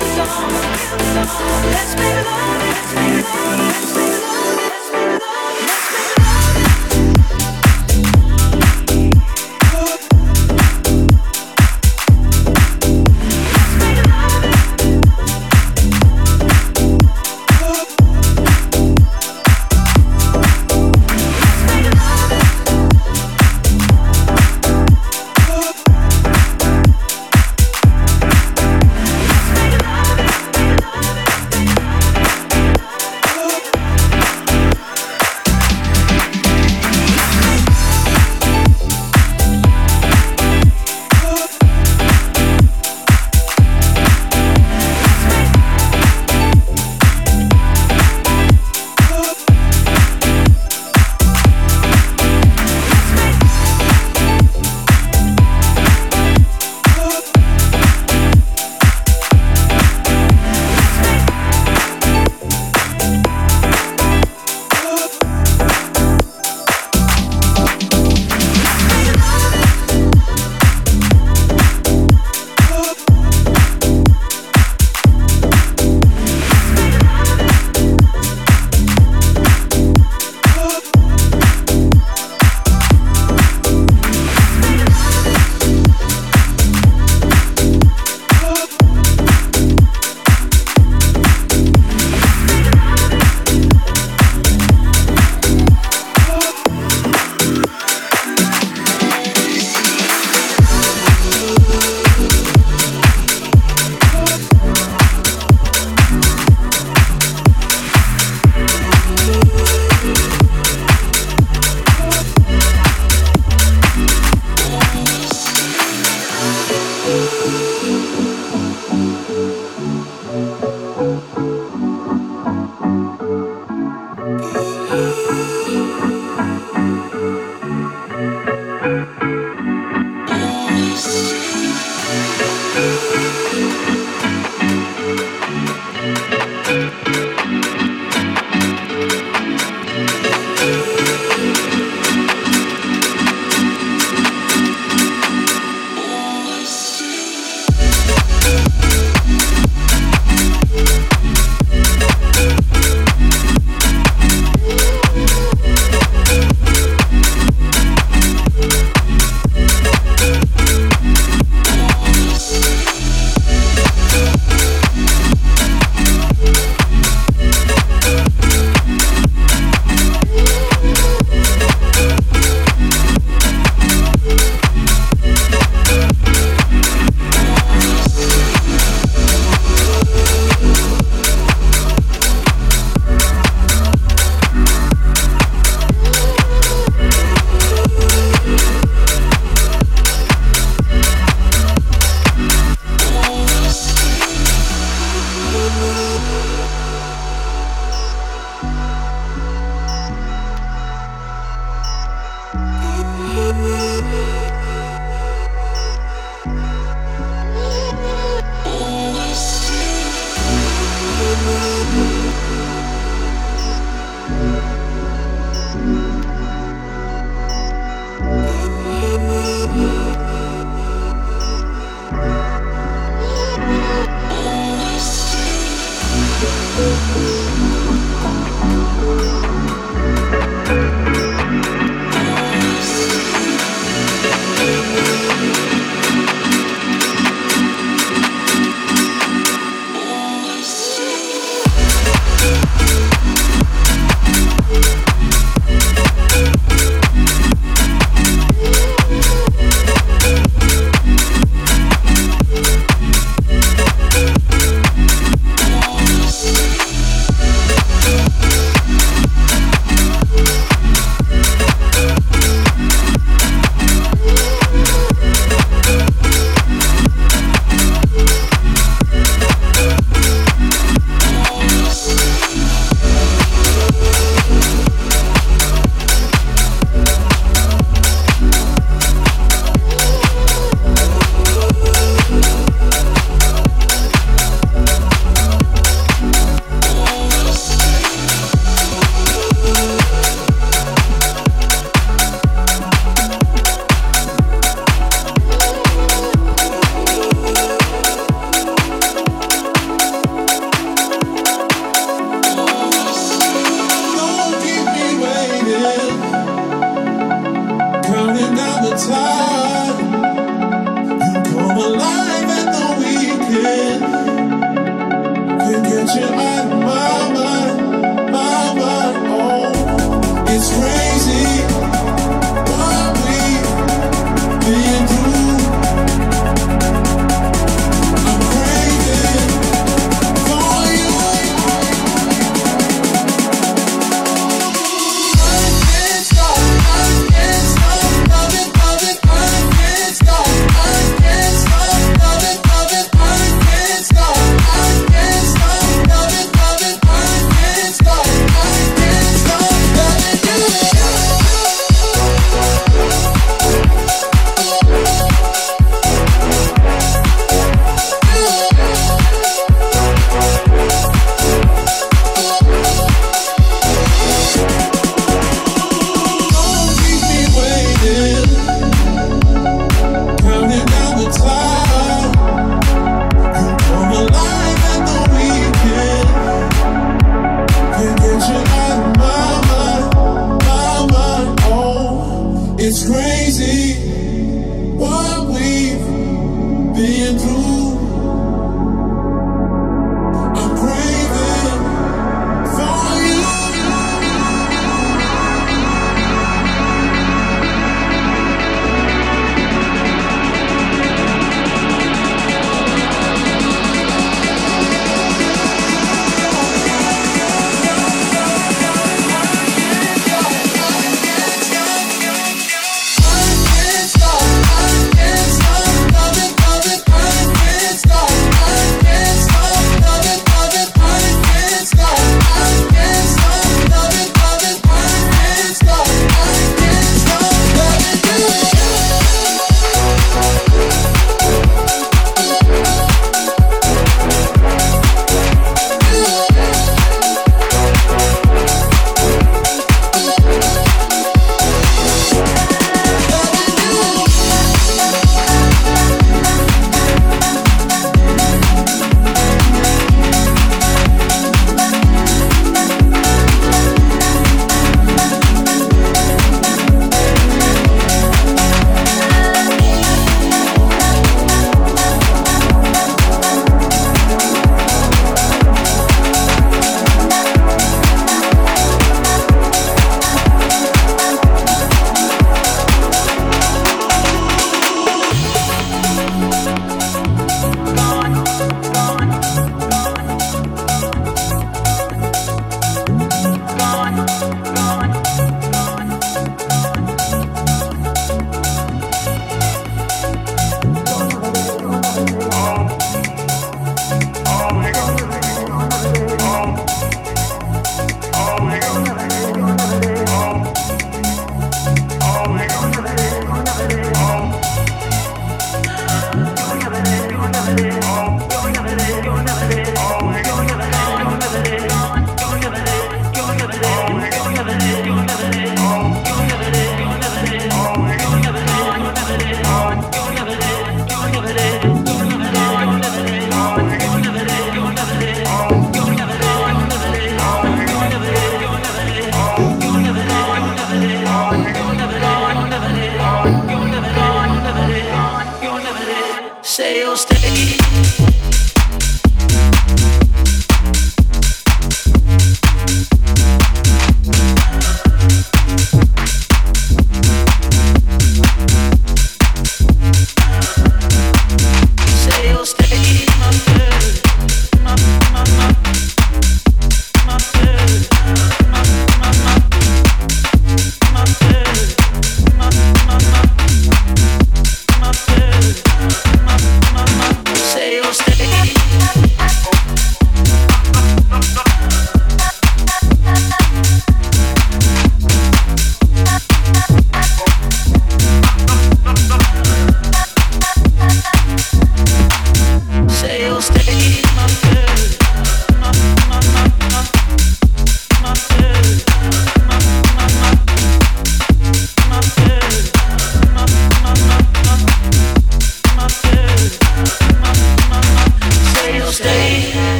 Let's make love, let's make love, let's make love.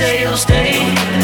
say you'll stay.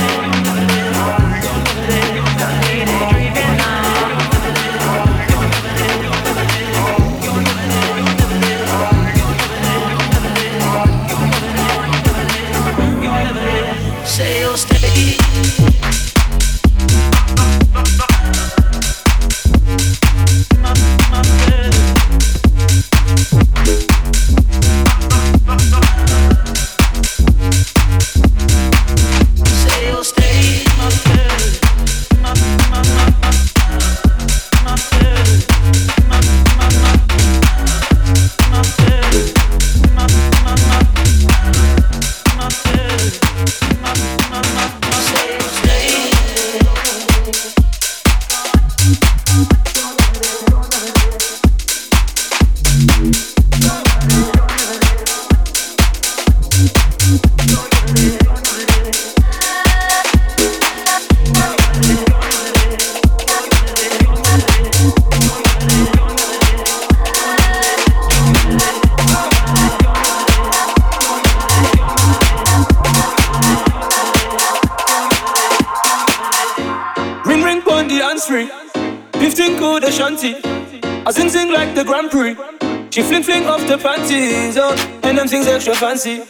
Fancy.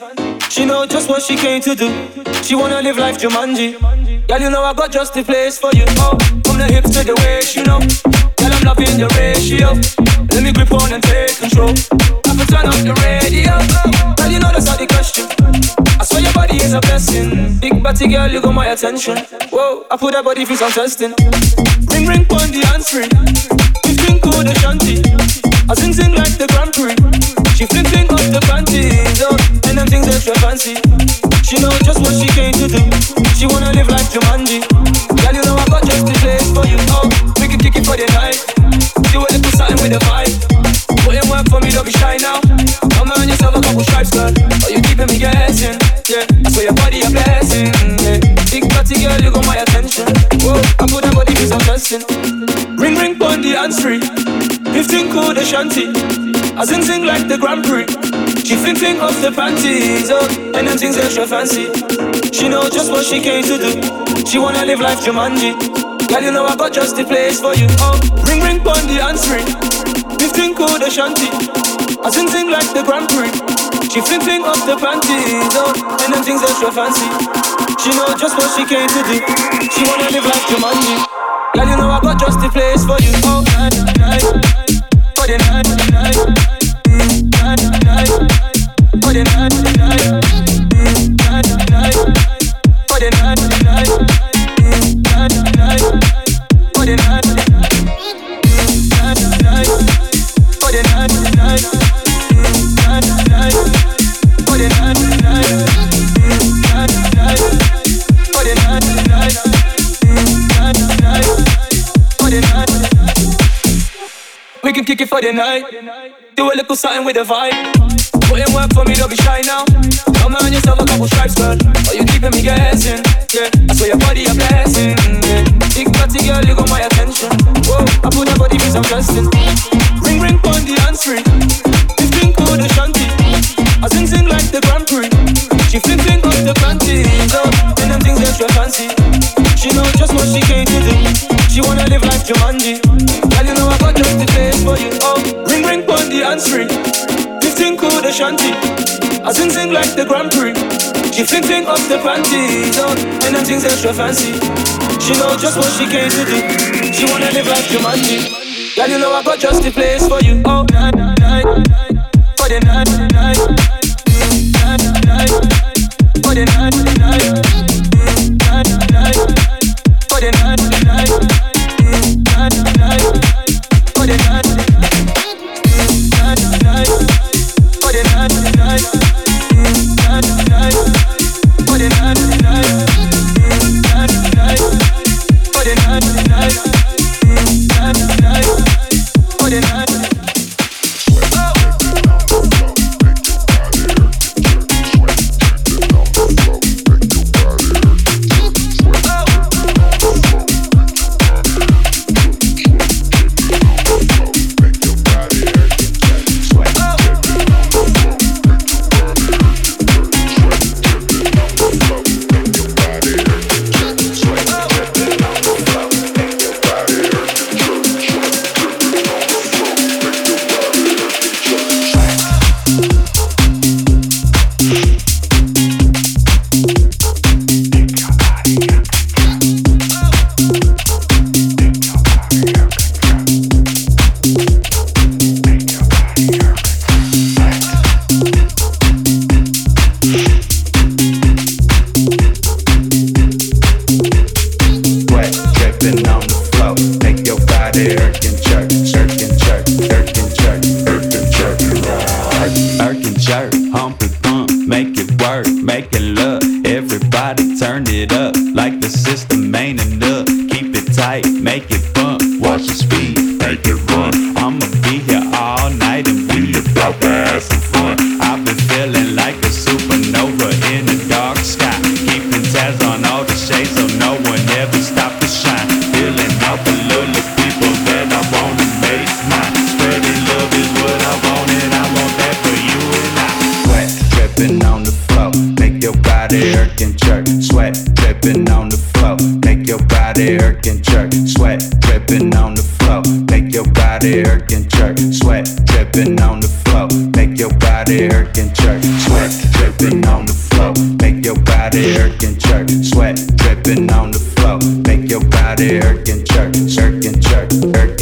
She know just what she came to do. She wanna live life Jumanji. Girl, you know I got just the place for you. Oh, from the hips to the waist, you know. Girl, I'm loving your ratio. Let me grip on and take control. I can turn up the radio. Girl, you know that's not the question. I swear your body is a blessing. Big body girl, you got my attention. Whoa, I put that body for some testing. Ring ring on the answering. 15 cool the shanty. I sing sing like the Grand Prix. She fling fling off the panties, oh, and them things extra fancy. She know just what she came to do. She wanna live like Jumanji. Girl, you know I got just the place for you. Oh, we can kick it for the night. Do a little something with the vibe. Put in work for me, don't be shy now. Come on yourself a couple stripes, girl. Oh, you keeping me guessing. Yeah, I swear your body a blessing. Yeah, big body girl, you got my attention. Whoa, I put that body for some testing. Ring ring on the answering. 15 cool the shanty. I sing sing like the Grand Prix. She fling fling off the panties, oh, and them things extra fancy. She know just what she came to do. She wanna live life Jumanji. Girl, you know I got just the place for you. Oh, ring ring on the answering. 15 cool the shanty. I sing sing like the Grand Prix. She fling fling off the panties, oh, and them things extra fancy. She know just what she came to do. She wanna live life Jumanji. Girl, you know I got just the place for you. Oh, night, night, for the night, night, night, night, for the night, night, night, the night. Do a little something with the vibe. Put in work for me, don't be shy now. Come on yourself a couple stripes, girl. Oh, you keeping me guessing. Yeah, I swear your body a blessing. Yeah, big body girl, you got my attention. Whoa, I put that body some testing. Ring ring on the answering. 15 cool the shanty. I sing sing like the Grand Prix. She fling fling off the panties, oh, and them things extra fancy. She know just what she came to do. She wanna live like Jumanji. Girl, you know I got just the place for you. Oh, ring ring on the answering. 15 cool the shanty. I sing sing like the Grand Prix. She fling off the panties, oh, and them things extra fancy. She know just what she came to do. She wanna live like Jumanji. Girl, you know I got just the place for you. Oh, night, night, for the night, night, night, night, for the night, night, night, night, for the night, night, night, irk and jerk, sweat dripping on the floor. Make your body irk and jerk, sweat dripping on the floor. Make your body irk and jerk, sweat dripping on the floor. Make your body irk and jerk, sweat dripping on the floor. Make your body irk and jerk, sweat dripping on the floor. Make your body irk and jerk, jerk and jerk, irk.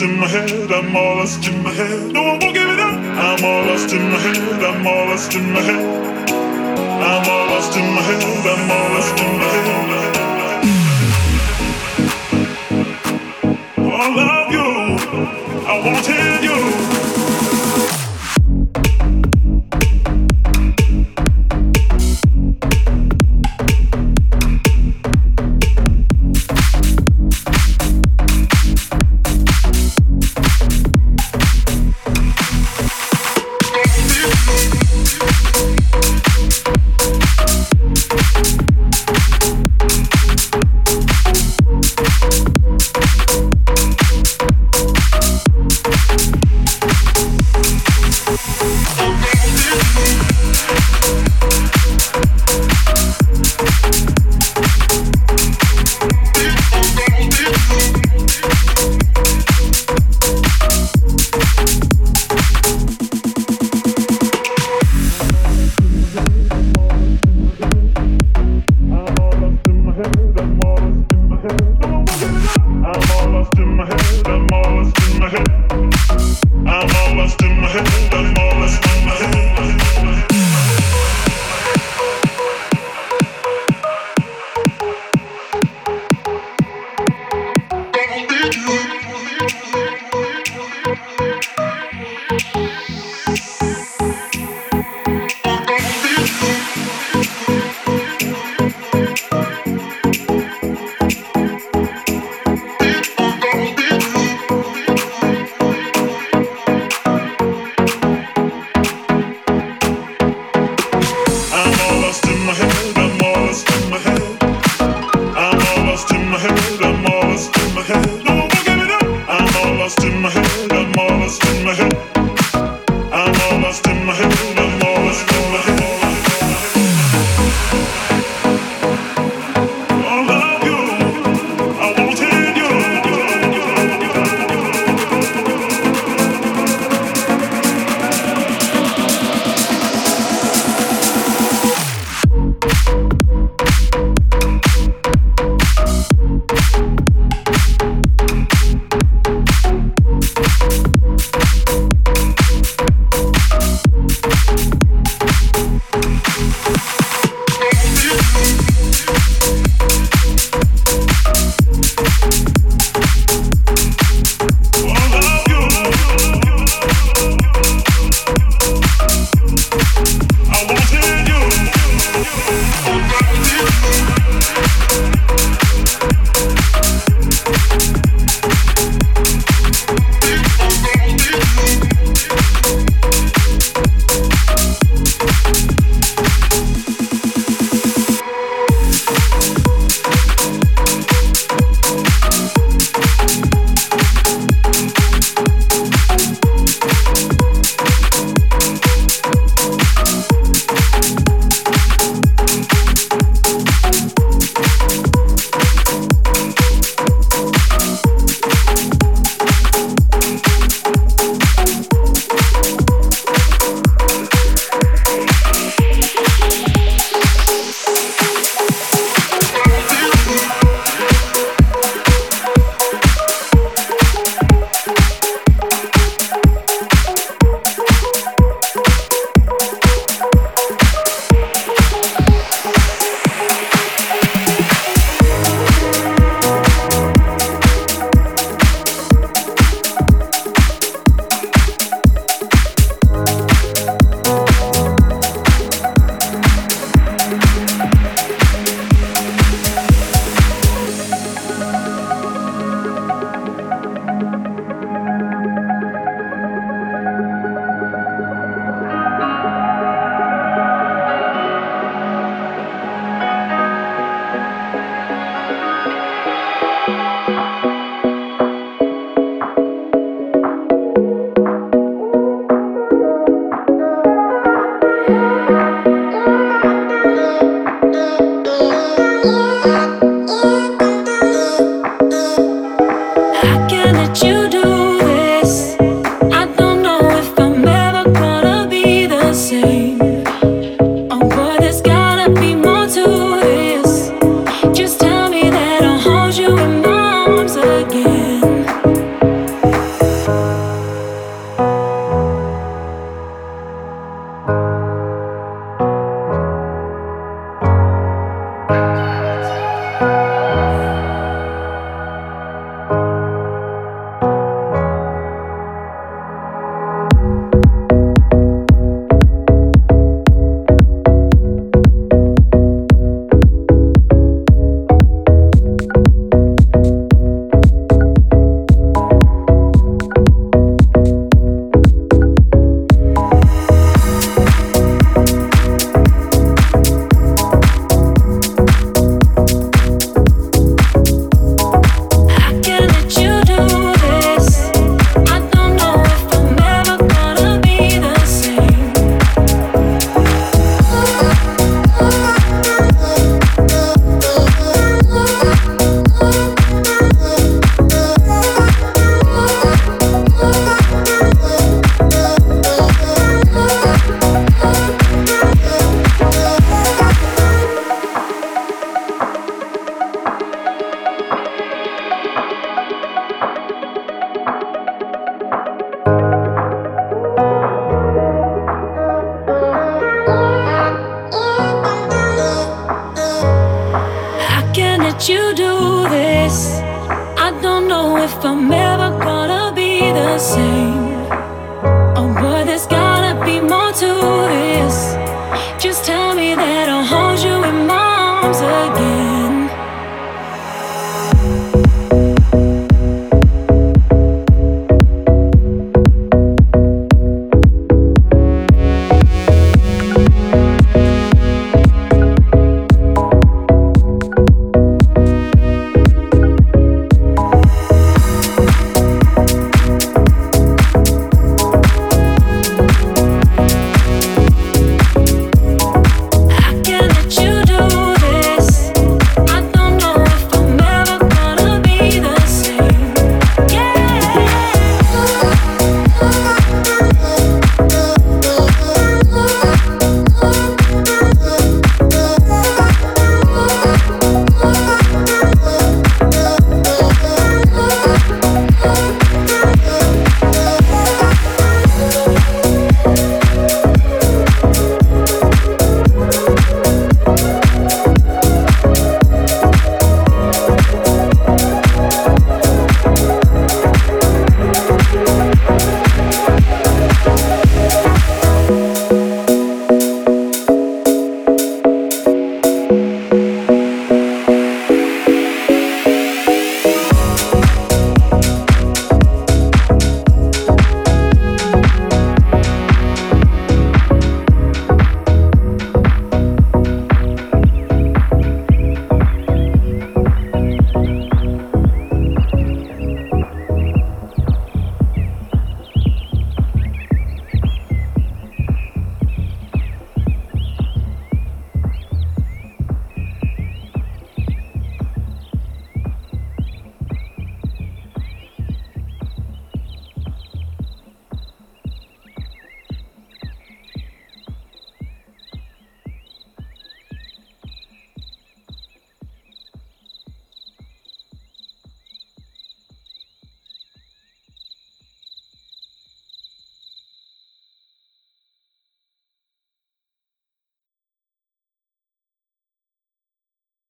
lost in my head, I'm all lost in my head. No, I won't give it up. I'm all lost in my head, I'm all lost in my head. I'm all lost in my head, I'm all lost in my head. All of you, I want it.